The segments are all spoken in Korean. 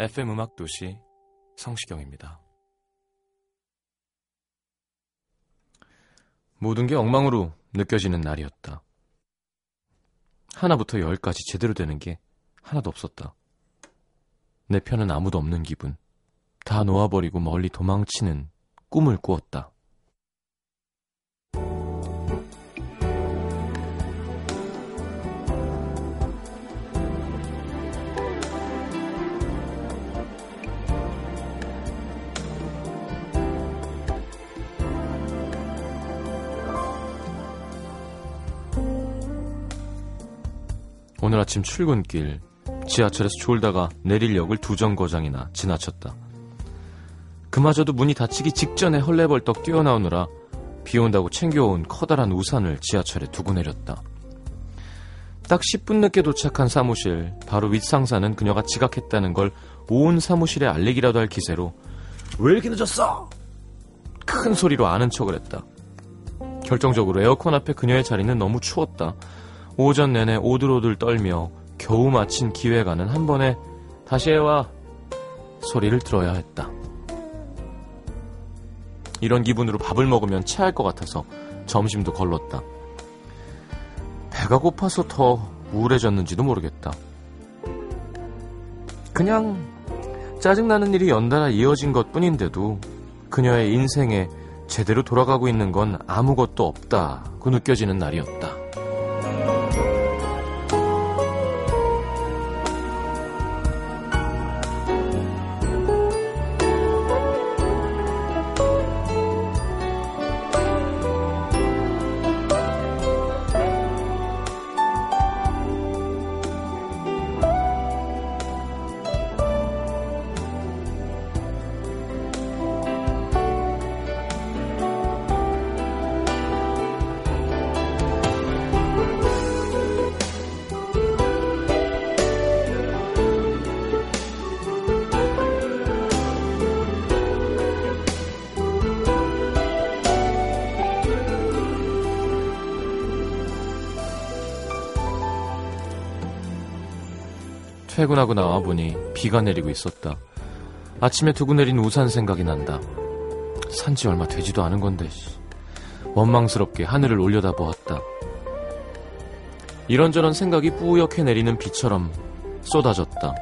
FM 음악 도시 성시경입니다. 모든 게 엉망으로 느껴지는 날이었다. 하나부터 열까지 제대로 되는 게 하나도 없었다. 내 편은 아무도 없는 기분. 다 놓아버리고 멀리 도망치는 꿈을 꾸었다. 오늘 아침 출근길 지하철에서 졸다가 내릴 역을 두 정거장이나 지나쳤다. 그마저도 문이 닫히기 직전에 헐레벌떡 뛰어나오느라 비 온다고 챙겨온 커다란 우산을 지하철에 두고 내렸다. 딱 10분 늦게 도착한 사무실, 바로 윗상사는 그녀가 지각했다는 걸 온 사무실에 알리기라도 할 기세로 왜 이렇게 늦었어? 큰 소리로 아는 척을 했다. 결정적으로 에어컨 앞에 그녀의 자리는 너무 추웠다. 오전 내내 오들오들 떨며 겨우 마친 기획안은 한 번에 다시 해와 소리를 들어야 했다. 이런 기분으로 밥을 먹으면 체할 것 같아서 점심도 걸렀다. 배가 고파서 더 우울해졌는지도 모르겠다. 그냥 짜증나는 일이 연달아 이어진 것 뿐인데도 그녀의 인생에 제대로 돌아가고 있는 건 아무것도 없다고 느껴지는 날이었다. 퇴근하고 나와보니 비가 내리고 있었다. 아침에 두고 내린 우산 생각이 난다. 산지 얼마 되지도 않은 건데, 씨. 원망스럽게 하늘을 올려다 보았다. 이런저런 생각이 뿌옇게 내리는 비처럼 쏟아졌다.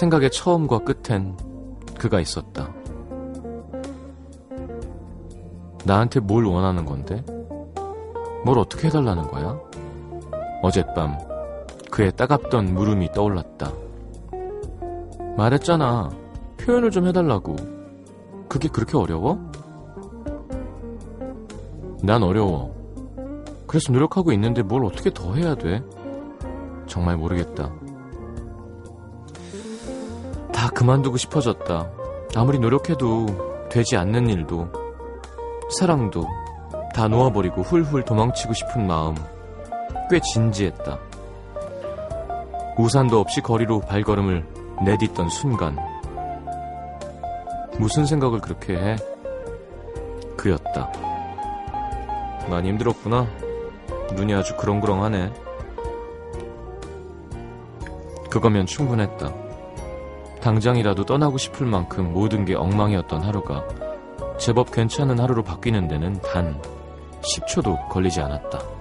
생각의 처음과 끝엔 그가 있었다. 나한테 뭘 원하는 건데? 뭘 어떻게 해달라는 거야? 어젯밤 그의 따갑던 물음이 떠올랐다. 말했잖아. 표현을 좀 해달라고. 그게 그렇게 어려워? 난 어려워. 그래서 노력하고 있는데 뭘 어떻게 더 해야 돼? 정말 모르겠다. 다 그만두고 싶어졌다. 아무리 노력해도 되지 않는 일도, 사랑도 다 놓아버리고 훌훌 도망치고 싶은 마음 꽤 진지했다. 우산도 없이 거리로 발걸음을 내딛던 순간 무슨 생각을 그렇게 해? 그였다. 많이 힘들었구나. 눈이 아주 그렁그렁하네. 그거면 충분했다. 당장이라도 떠나고 싶을 만큼 모든 게 엉망이었던 하루가 제법 괜찮은 하루로 바뀌는 데는 단 10초도 걸리지 않았다.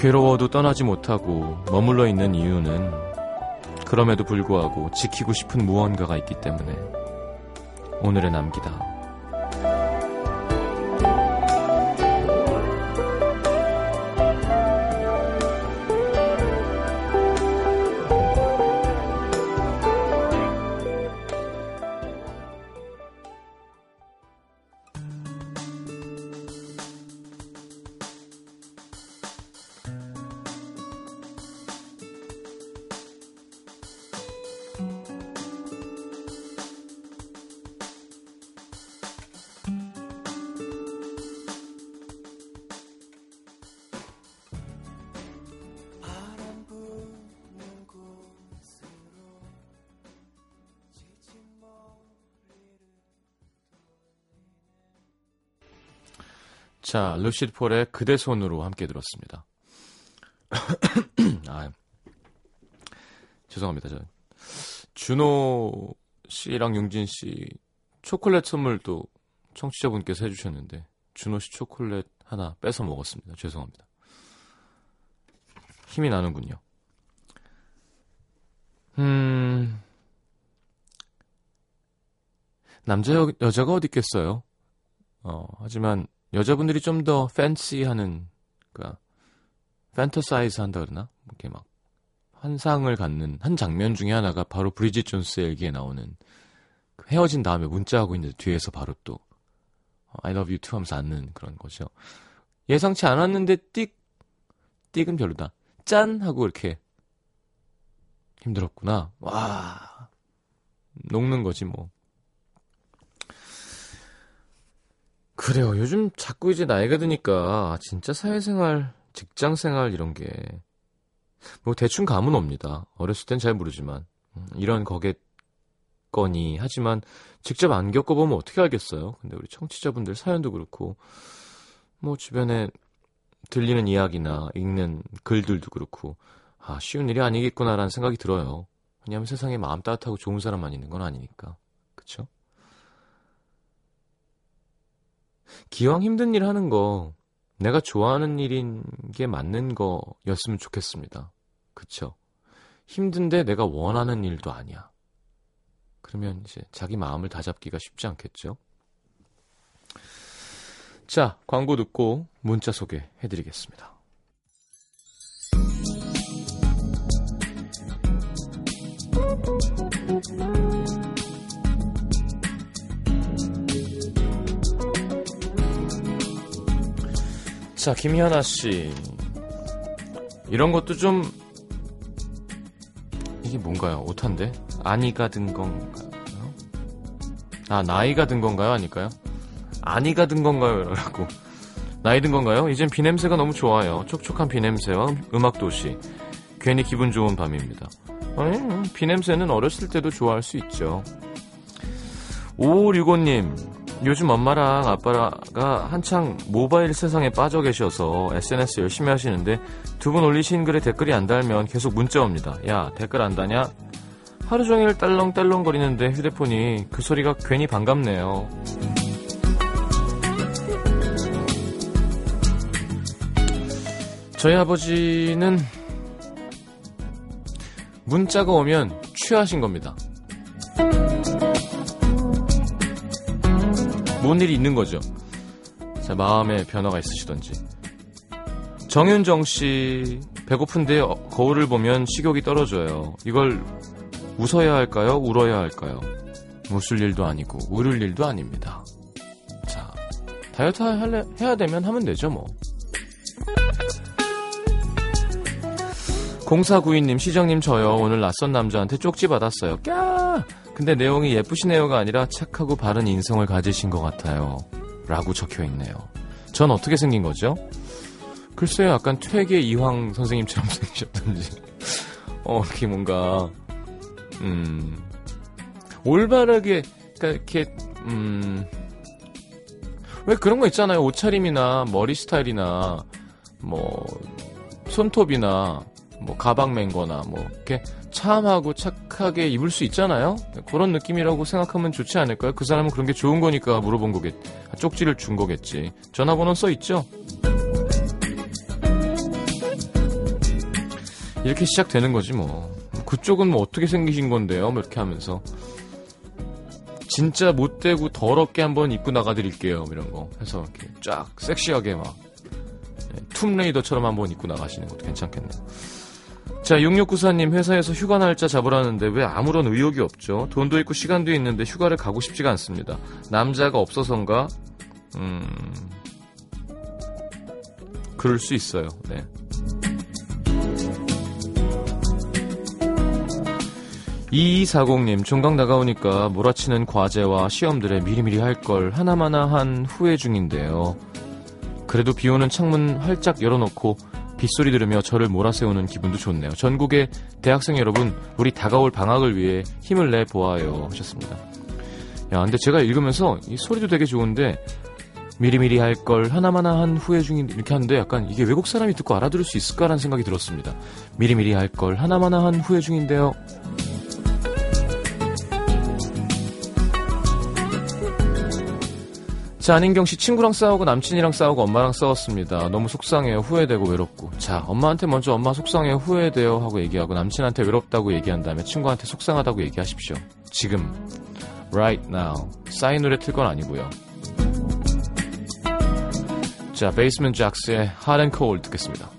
괴로워도 떠나지 못하고 머물러 있는 이유는 그럼에도 불구하고 지키고 싶은 무언가가 있기 때문에 오늘의 남기다. 자, 루시드 폴의 그대 손으로 함께 들었습니다. 아, 죄송합니다. 저 준호 씨랑 용진 씨 초콜릿 선물도 청취자분께서 해주셨는데 준호 씨 초콜릿 하나 뺏어 먹었습니다. 죄송합니다. 힘이 나는군요. 음, 남자 여, 여자가 어디 있겠어요? 어, 하지만 여자분들이 좀 더 fancy하는, 그니까, fantasize 한다 그러나? 이렇게 막, 환상을 갖는 한 장면 중에 하나가 바로 브리짓 존스의 일기에 나오는, 그 헤어진 다음에 문자하고 있는데 뒤에서 바로 또, 어, I love you too 하면서 앉는 그런 거죠. 예상치 않았는데 띡, 띡은 별로다. 짠! 하고 이렇게, 힘들었구나. 와, 녹는 거지 뭐. 그래요. 요즘 자꾸 이제 나이가 드니까 진짜 사회생활, 직장생활 이런 게 뭐 대충 감은 옵니다. 어렸을 땐 잘 모르지만 음, 이런 거겠 거니 하지만 직접 안 겪어보면 어떻게 알겠어요. 근데 우리 청취자분들 사연도 그렇고 뭐 주변에 들리는 이야기나 읽는 글들도 그렇고 아 쉬운 일이 아니겠구나라는 생각이 들어요. 왜냐하면 세상에 마음 따뜻하고 좋은 사람만 있는 건 아니니까. 그쵸? 기왕 힘든 일 하는 거 내가 좋아하는 일인 게 맞는 거였으면 좋겠습니다. 그쵸? 힘든데 내가 원하는 일도 아니야. 그러면 이제 자기 마음을 다잡기가 쉽지 않겠죠? 자, 광고 듣고 문자 소개해드리겠습니다. 자, 김현아 씨. 이런 것도 좀 이게 뭔가요? 오탄데? 아니가 든 건가요? 아, 나이가 든 건가요? 아닐까요? 아니가 든 건가요? 라고. 나이 든 건가요? 이젠 비 냄새가 너무 좋아요. 촉촉한 비 냄새와 음악 도시. 괜히 기분 좋은 밤입니다. 아니, 음, 비 냄새는 어렸을 때도 좋아할 수 있죠. 5565님, 요즘 엄마랑 아빠가 한창 모바일 세상에 빠져 계셔서 SNS 열심히 하시는데 두 분 올리신 글에 댓글이 안 달면 계속 문자 옵니다. 야, 댓글 안 다냐? 하루 종일 딸렁딸렁 거리는데 휴대폰이 그 소리가 괜히 반갑네요. 저희 아버지는 문자가 오면 취하신 겁니다. 뭔 일이 있는 거죠. 자, 마음에 변화가 있으시던지. 정윤정 씨, 배고픈데 어, 거울을 보면 식욕이 떨어져요. 이걸 웃어야 할까요? 울어야 할까요? 웃을 일도 아니고, 울을 일도 아닙니다. 자, 다이어트 할래, 해야 되면 하면 되죠, 뭐. 0492님, 시정님 저요. 오늘 낯선 남자한테 쪽지 받았어요. 까! 근데 내용이 예쁘시네요가 아니라 착하고 바른 인성을 가지신 것 같아요. 라고 적혀 있네요. 전 어떻게 생긴 거죠? 글쎄요, 약간 퇴계 이황 선생님처럼 생기셨던지. 어, 이렇게 뭔가, 음, 올바르게, 그러니까 이렇게, 음, 왜 그런 거 있잖아요. 옷차림이나 머리 스타일이나, 뭐, 손톱이나, 뭐, 가방 맨 거나, 뭐, 이렇게 참하고 착하게 입을 수 있잖아요? 그런 느낌이라고 생각하면 좋지 않을까요? 그 사람은 그런 게 좋은 거니까 물어본 거겠, 쪽지를 준 거겠지. 전화번호 써 있죠? 이렇게 시작되는 거지 뭐. 그쪽은 뭐 어떻게 생기신 건데요? 뭐 이렇게 하면서. 진짜 못되고 더럽게 한번 입고 나가드릴게요. 이런 거 해서 이렇게 쫙 섹시하게 막 네, 툼레이더처럼 한번 입고 나가시는 것도 괜찮겠네요. 자, 6694님 회사에서 휴가 날짜 잡으라는데 왜 아무런 의욕이 없죠? 돈도 있고 시간도 있는데 휴가를 가고 싶지가 않습니다. 남자가 없어서인가? 음, 그럴 수 있어요. 네. 2240님, 종강 다가오니까 몰아치는 과제와 시험들에 미리미리 할 걸 하나마나 한 후회 중인데요. 그래도 비 오는 창문 활짝 열어놓고 빗소리 들으며 저를 몰아세우는 기분도 좋네요. 전국의 대학생 여러분, 우리 다가올 방학을 위해 힘을 내 보아요. 하셨습니다. 야, 근데 제가 읽으면서 이 소리도 되게 좋은데 미리미리 할 걸 하나마나 한 후회 중인 이렇게 하는데 약간 이게 외국 사람이 듣고 알아들을 수 있을까라는 생각이 들었습니다. 미리미리 할 걸 하나마나 한 후회 중인데요. 자, 안인경 씨 친구랑 싸우고 남친이랑 싸우고 엄마랑 싸웠습니다. 너무 속상해요. 후회되고 외롭고. 자, 엄마한테 먼저 엄마 속상해요. 후회돼요. 하고 얘기하고 남친한테 외롭다고 얘기한 다음에 친구한테 속상하다고 얘기하십시오. 지금. Right now. 싸인 노래 틀 건 아니고요. 자, 베이스먼 잭스의 Hot and Cold 듣겠습니다.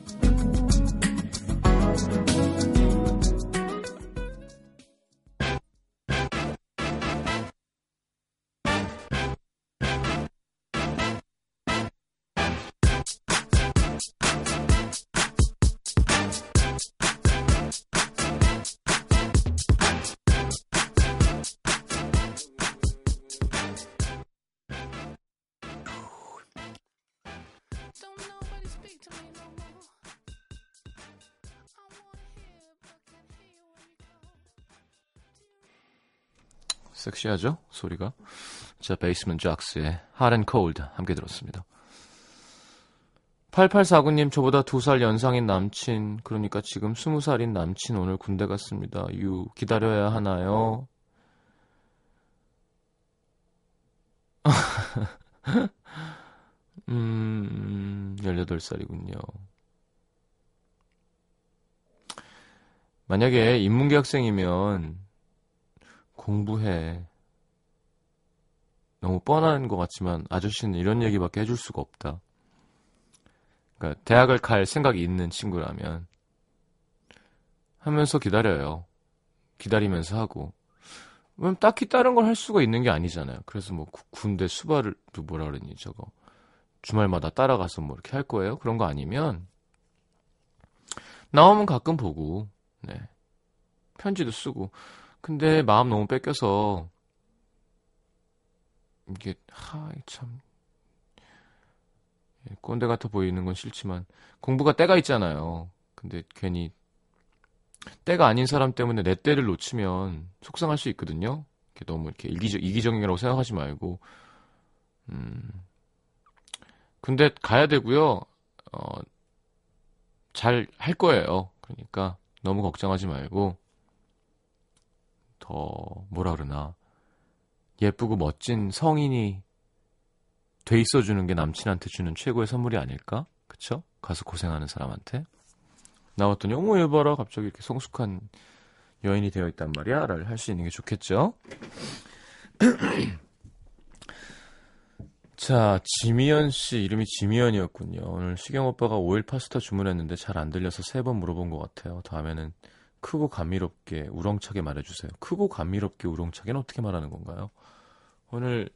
섹시하죠? 소리가. 자, 베이스먼 잭스의 Hot and Cold 함께 들었습니다. 8849님, 저보다 두 살 연상인 남친, 그러니까 지금 20살인 남친 오늘 군대 갔습니다. 유, 기다려야 하나요? 음, 18살이군요. 만약에 인문계 학생이면 공부해. 너무 뻔한 것 같지만 아저씨는 이런 얘기밖에 해줄 수가 없다. 그러니까 대학을 갈 생각이 있는 친구라면 하면서 기다려요. 기다리면서 하고. 그럼 딱히 다른 걸 할 수가 있는 게 아니잖아요. 그래서 뭐 구- 군대 수발을 또 뭐라 그러니 저거 주말마다 따라가서 뭐 이렇게 할 거예요? 그런 거 아니면 나오면 가끔 보고 네. 편지도 쓰고 근데 마음 너무 뺏겨서 이게 하참 예, 꼰대 같아 보이는 건 싫지만 공부가 때가 있잖아요. 근데 괜히 때가 아닌 사람 때문에 내 때를 놓치면 속상할 수 있거든요. 이렇게 너무 이렇게 이기적, 이기적이라고 생각하지 말고 음 근데 가야 되고요. 어 잘 할 거예요. 그러니까 너무 걱정하지 말고 더 뭐라 그러나 예쁘고 멋진 성인이 돼 있어주는 게 남친한테 주는 최고의 선물이 아닐까? 그쵸? 가서 고생하는 사람한테? 나왔더니 어머 얘 봐라. 갑자기 이렇게 성숙한 여인이 되어 있단 말이야. 라를 할 수 있는 게 좋겠죠? 자 지미연 씨. 이름이 지미연이었군요. 오늘 시경 오빠가 오일 파스타 주문했는데 잘 안 들려서 세 번 물어본 것 같아요. 다음에는 크고 감미롭게 우렁차게 말해주세요. 크고 감미롭게 우렁차게는 어떻게 말하는 건가요? 오늘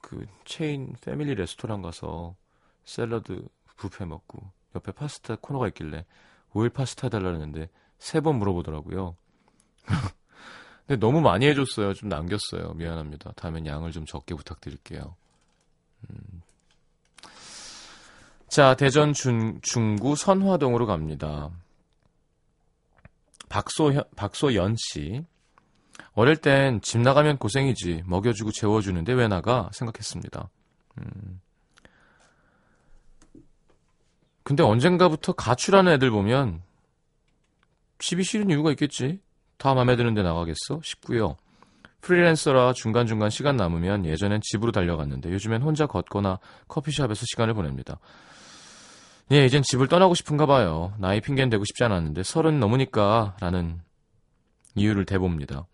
그 체인 패밀리 레스토랑 가서 샐러드 뷔페 먹고 옆에 파스타 코너가 있길래 오일 파스타 달라는데 세 번 물어보더라고요. 근데 너무 많이 해줬어요. 좀 남겼어요. 미안합니다. 다음엔 양을 좀 적게 부탁드릴게요. 음. 자, 대전 중, 중구 선화동으로 갑니다. 박소현, 박소연 씨. 어릴 땐 집 나가면 고생이지 먹여주고 재워주는데 왜 나가 생각했습니다. 음. 근데 언젠가부터 가출하는 애들 보면 집이 싫은 이유가 있겠지. 다 마음에 드는데 나가겠어 싶고요. 프리랜서라 중간중간 시간 남으면 예전엔 집으로 달려갔는데 요즘엔 혼자 걷거나 커피숍에서 시간을 보냅니다. 예, 이젠 집을 떠나고 싶은가 봐요. 나이 핑계는 되고 싶지 않았는데 서른 넘으니까 라는 이유를 대봅니다.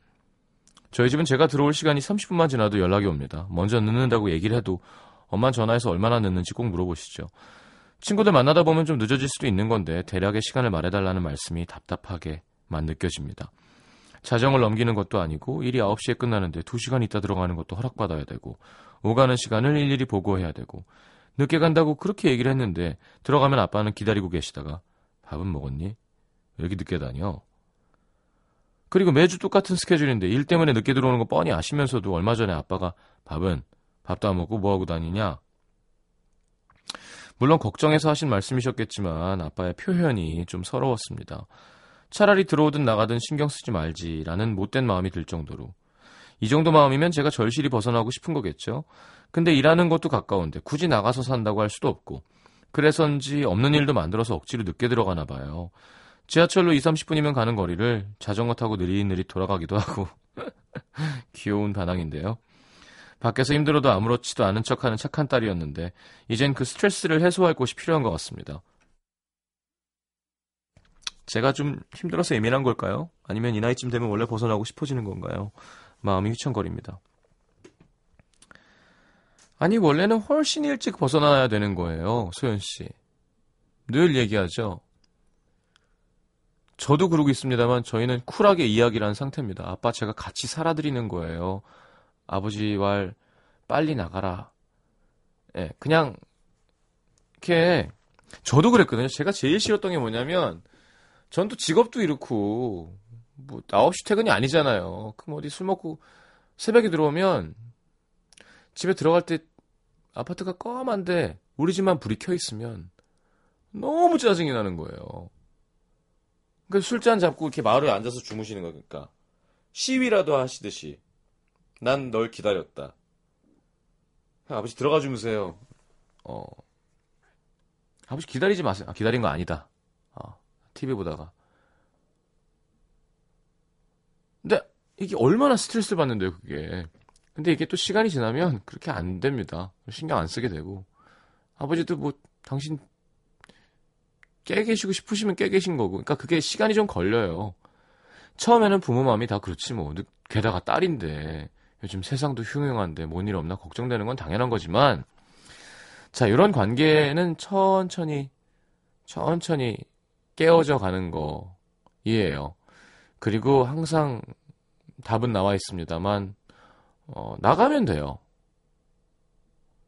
저희 집은 제가 들어올 시간이 30분만 지나도 연락이 옵니다. 먼저 늦는다고 얘기를 해도 엄마 전화해서 얼마나 늦는지 꼭 물어보시죠. 친구들 만나다 보면 좀 늦어질 수도 있는 건데 대략의 시간을 말해달라는 말씀이 답답하게만 느껴집니다. 자정을 넘기는 것도 아니고 일이 9시에 끝나는데 2시간 있다 들어가는 것도 허락받아야 되고 오가는 시간을 일일이 보고해야 되고 늦게 간다고 그렇게 얘기를 했는데 들어가면 아빠는 기다리고 계시다가 밥은 먹었니? 왜 이렇게 늦게 다녀? 그리고 매주 똑같은 스케줄인데 일 때문에 늦게 들어오는 거 뻔히 아시면서도 얼마 전에 아빠가 밥은 밥도 안 먹고 뭐 하고 다니냐? 물론 걱정해서 하신 말씀이셨겠지만 아빠의 표현이 좀 서러웠습니다. 차라리 들어오든 나가든 신경 쓰지 말지라는 못된 마음이 들 정도로. 이 정도 마음이면 제가 절실히 벗어나고 싶은 거겠죠. 근데 일하는 것도 가까운데 굳이 나가서 산다고 할 수도 없고. 그래서인지 없는 일도 만들어서 억지로 늦게 들어가나 봐요. 지하철로 2, 30분이면 가는 거리를 자전거 타고 느릿느릿 돌아가기도 하고. 귀여운 반항인데요. 밖에서 힘들어도 아무렇지도 않은 척하는 착한 딸이었는데 이젠 그 스트레스를 해소할 곳이 필요한 것 같습니다. 제가 좀 힘들어서 예민한 걸까요? 아니면 이 나이쯤 되면 원래 벗어나고 싶어지는 건가요? 마음이 휘청거립니다. 아니 원래는 훨씬 일찍 벗어나야 되는 거예요, 소연 씨. 늘 얘기하죠. 저도 그러고 있습니다만 저희는 쿨하게 이야기를 한 상태입니다. 아빠 제가 같이 살아드리는 거예요. 아버지 말 빨리 나가라. 예, 그냥 이렇게 저도 그랬거든요. 제가 제일 싫었던 게 뭐냐면 전 또 직업도 이렇고 뭐 9시 퇴근이 아니잖아요. 그럼 어디 술 먹고 새벽에 들어오면 집에 들어갈 때 아파트가 껌한데 우리 집만 불이 켜 있으면 너무 짜증이 나는 거예요. 그러니까 술잔 잡고 이렇게 마을에 앉아서 주무시는 거니까 시위라도 하시듯이 난 널 기다렸다. 아버지 들어가 주무세요. 어. 아버지 기다리지 마세요. 아, 기다린 거 아니다. 어, TV 보다가. 근데 이게 얼마나 스트레스를 받는데요, 그게. 근데 이게 또 시간이 지나면 그렇게 안 됩니다. 신경 안 쓰게 되고. 아버지도 뭐, 당신 깨 계시고 싶으시면 깨 계신 거고. 그러니까 그게 시간이 좀 걸려요. 처음에는 부모 마음이 다 그렇지 뭐. 게다가 딸인데. 요즘 세상도 흉흉한데 뭔 일 없나 걱정되는 건 당연한 거지만 자 이런 관계는 천천히 천천히 깨어져 가는 거이에요. 그리고 항상 답은 나와 있습니다만 어, 나가면 돼요.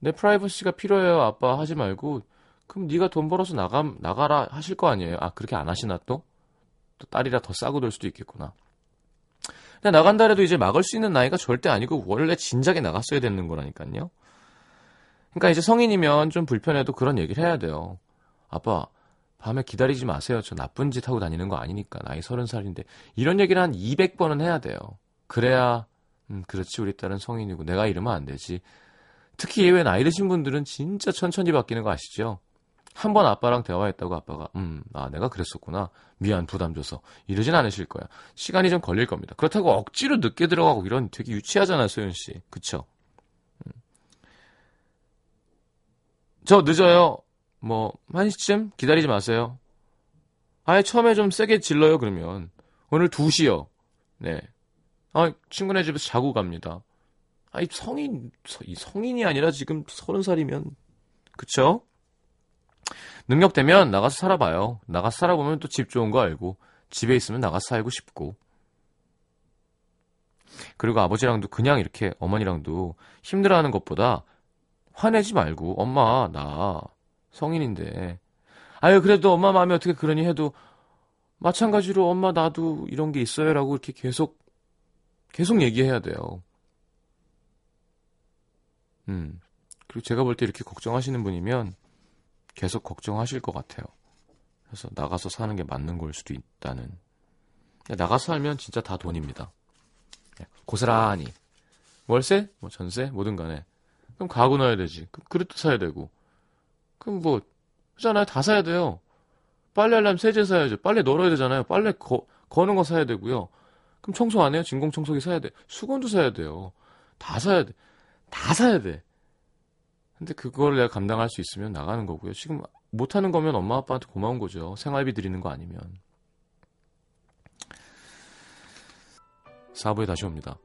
내 프라이버시가 필요해요 아빠 하지 말고 그럼 네가 돈 벌어서 나가 나가라 하실 거 아니에요. 아 그렇게 안 하시나 또? 또 딸이라 더 싸고 될 수도 있겠구나. 근데 나간다 해도 이제 막을 수 있는 나이가 절대 아니고 원래 진작에 나갔어야 되는 거라니까요. 그러니까 이제 성인이면 좀 불편해도 그런 얘기를 해야 돼요. 아빠, 밤에 기다리지 마세요. 저 나쁜 짓 하고 다니는 거 아니니까. 나이 서른 살인데. 이런 얘기를 한 200번은 해야 돼요. 그래야, 음, 그렇지. 우리 딸은 성인이고 내가 이러면 안 되지. 특히 예외 나이 드신 분들은 진짜 천천히 바뀌는 거 아시죠? 한 번 아빠랑 대화했다고 아빠가 음, 아 내가 그랬었구나. 미안 부담 줘서 이러진 않으실 거야. 시간이 좀 걸릴 겁니다. 그렇다고 억지로 늦게 들어가고 이런 되게 유치하잖아요, 소연 씨. 그쵸? 음. 저 늦어요. 뭐 1시쯤 기다리지 마세요. 아예 처음에 좀 세게 질러요, 그러면. 오늘 2시요. 네. 아, 친구네 집에서 자고 갑니다. 아이 성인 이 성인이 아니라 지금 서른 살이면 그쵸? 능력 되면 나가서 살아봐요. 나가서 살아보면 또 집 좋은 거 알고 집에 있으면 나가서 살고 싶고 그리고 아버지랑도 그냥 이렇게 어머니랑도 힘들어하는 것보다 화내지 말고 엄마 나 성인인데 아유 그래도 엄마 마음이 어떻게 그러니 해도 마찬가지로 엄마 나도 이런 게 있어요라고 이렇게 계속 계속 얘기해야 돼요. 음. 그리고 제가 볼 때 이렇게 걱정하시는 분이면 계속 걱정하실 것 같아요. 그래서 나가서 사는 게 맞는 걸 수도 있다는. 나가서 살면 진짜 다 돈입니다. 예, 고스란히. 월세? 뭐 전세? 뭐든 간에. 그럼 가구 넣어야 되지. 그럼 그릇도 사야 되고. 그럼 뭐, 그잖아요. 다 사야 돼요. 빨래 하려면 세제 사야죠. 빨래 널어야 되잖아요. 빨래 거, 거는 거 사야 되고요. 그럼 청소 안 해요? 진공청소기 사야 돼. 수건도 사야 돼요. 다 사야 돼. 다 사야 돼. 근데 그걸 내가 감당할 수 있으면 나가는 거고요. 지금 못하는 거면 엄마 아빠한테 고마운 거죠. 생활비 드리는 거 아니면. 4부에 다시 옵니다.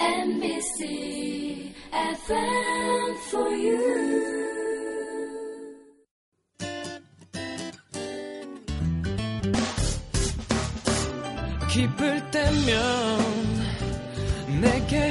NBC FM for you. 기쁠 때면 내게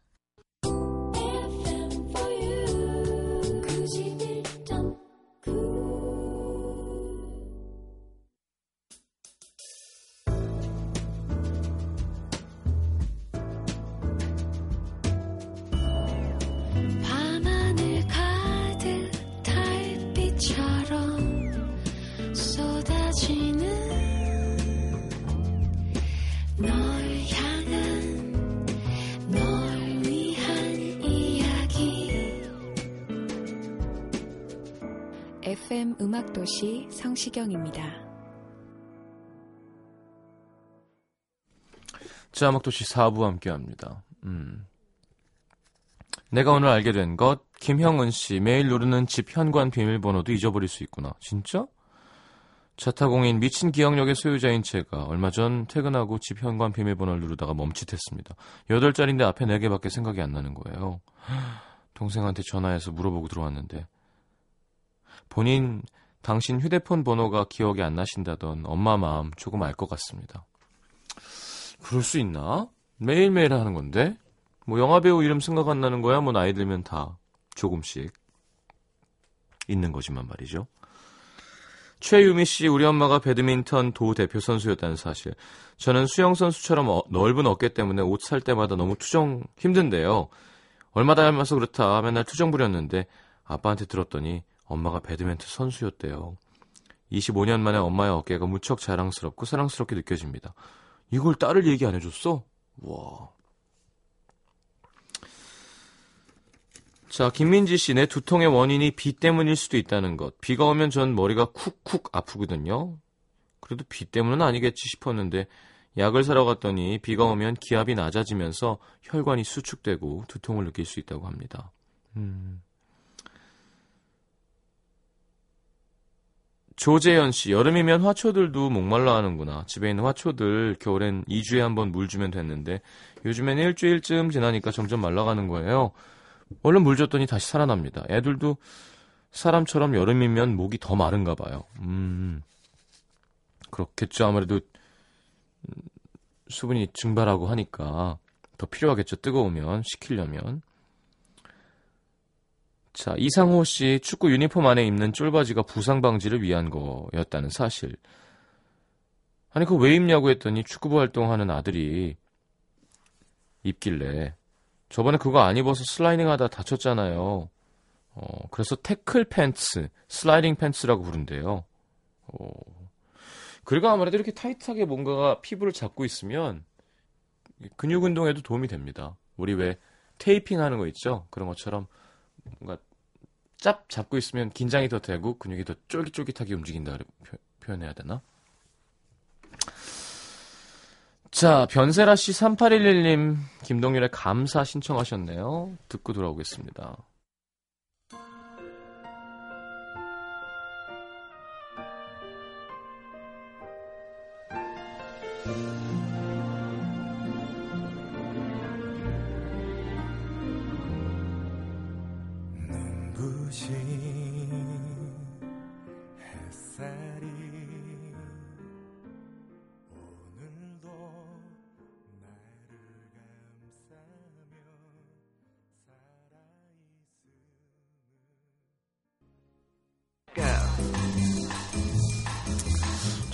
FM 음악도시 성시경입니다. 자, 음악도시 4부 함께 합니다. 음. 내가 오늘 알게 된 것, 김형은 씨, 매일 누르는 집 현관 비밀번호도 잊어버릴 수 있구나. 진짜? 자타공인 미친 기억력의 소유자인 제가 얼마 전 퇴근하고 집 현관 비밀번호를 누르다가 멈칫했습니다. 8자리인데 앞에 4개밖에 생각이 안 나는 거예요. 동생한테 전화해서 물어보고 들어왔는데 본인 당신 휴대폰 번호가 기억이 안 나신다던 엄마 마음 조금 알 것 같습니다. 그럴 수 있나? 매일매일 하는 건데? 뭐 영화배우 이름 생각 안 나는 거야? 뭐 나이 들면 다 조금씩 있는 거지만 말이죠. 최유미 씨, 우리 엄마가 배드민턴 도 대표 선수였다는 사실. 저는 수영 선수처럼 어- 넓은 어깨 때문에 옷 살 때마다 너무 투정 힘든데요. 얼마 닮아서 그렇다 맨날 투정 부렸는데 아빠한테 들었더니 엄마가 배드민턴 선수였대요. 25년 만에 엄마의 어깨가 무척 자랑스럽고 사랑스럽게 느껴집니다. 이걸 딸을 얘기 안 해줬어? 와. 자, 김민지 씨, 내 두통의 원인이 비 때문일 수도 있다는 것. 비가 오면 전 머리가 쿡쿡 아프거든요. 그래도 비 때문은 아니겠지 싶었는데, 약을 사러 갔더니 비가 오면 기압이 낮아지면서 혈관이 수축되고 두통을 느낄 수 있다고 합니다. 음. 조재현 씨, 여름이면 화초들도 목말라 하는구나. 집에 있는 화초들 겨울엔 2주에 한 번 물 주면 됐는데 요즘엔 일주일쯤 지나니까 점점 말라가는 거예요. 얼른 물 줬더니 다시 살아납니다. 애들도 사람처럼 여름이면 목이 더 마른가 봐요. 음. 그렇겠죠. 아무래도 음, 수분이 증발하고 하니까 더 필요하겠죠. 뜨거우면 식히려면. 자, 이상호 씨 축구 유니폼 안에 입는 쫄바지가 부상 방지를 위한 거였다는 사실. 아니 그거 왜 입냐고 했더니 축구부 활동하는 아들이 입길래 저번에 그거 안 입어서 슬라이딩 하다 다쳤잖아요. 어, 그래서 태클 팬츠, 슬라이딩 팬츠라고 부른대요. 어, 그리고 아무래도 이렇게 타이트하게 뭔가가 피부를 잡고 있으면 근육 운동에도 도움이 됩니다. 우리 왜 테이핑 하는 거 있죠? 그런 것처럼 뭔가 짭 잡고 있으면 긴장이 더 되고 근육이 더 쫄깃쫄깃하게 움직인다 표, 표현해야 되나? 자, 변세라 씨 3811님 김동률의 감사 신청하셨네요. 듣고 돌아오겠습니다. 눈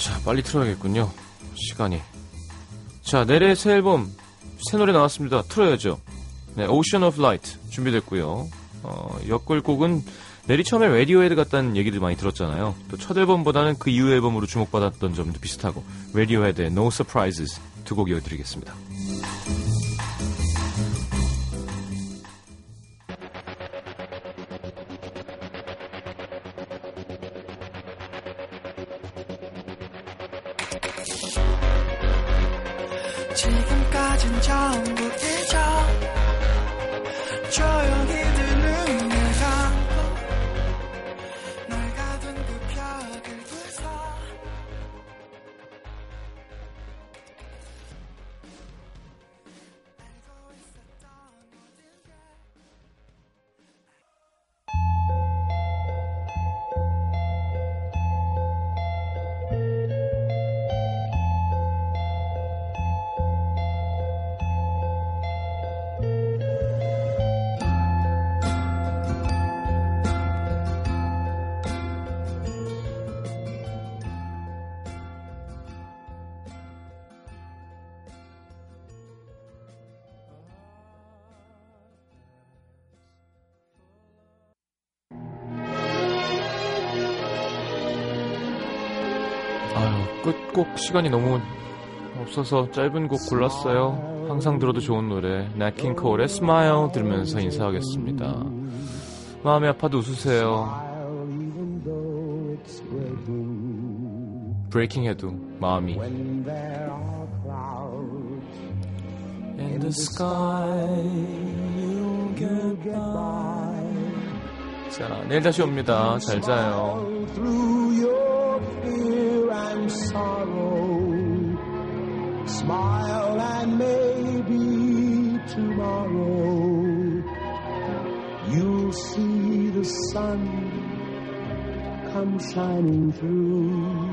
자, 빨리 틀어야겠군요. 시간이. 자, 넬의 새 앨범, 새 노래 나왔습니다. 틀어야죠. 네, Ocean of Light 준비됐고요. 어, 엮을 곡은 넬이 처음에 레디오헤드 같다는 얘기를 많이 들었잖아요. 또 첫 앨범보다는 그 이후 앨범으로 주목받았던 점도 비슷하고 Radiohead의 No Surprises 두 곡 이어드리겠습니다. 끝곡 시간이 너무 없어서 짧은 곡 골랐어요. 항상 들어도 좋은 노래, 나킹 코울의 Smile 들으면서 인사하겠습니다. 마음이 아파도 웃으세요. 브레이킹 해도 마음이 In the sky you'll get by 자, 내일 다시 옵니다. 잘 자요. Smile and maybe tomorrow you'll see the sun come shining through.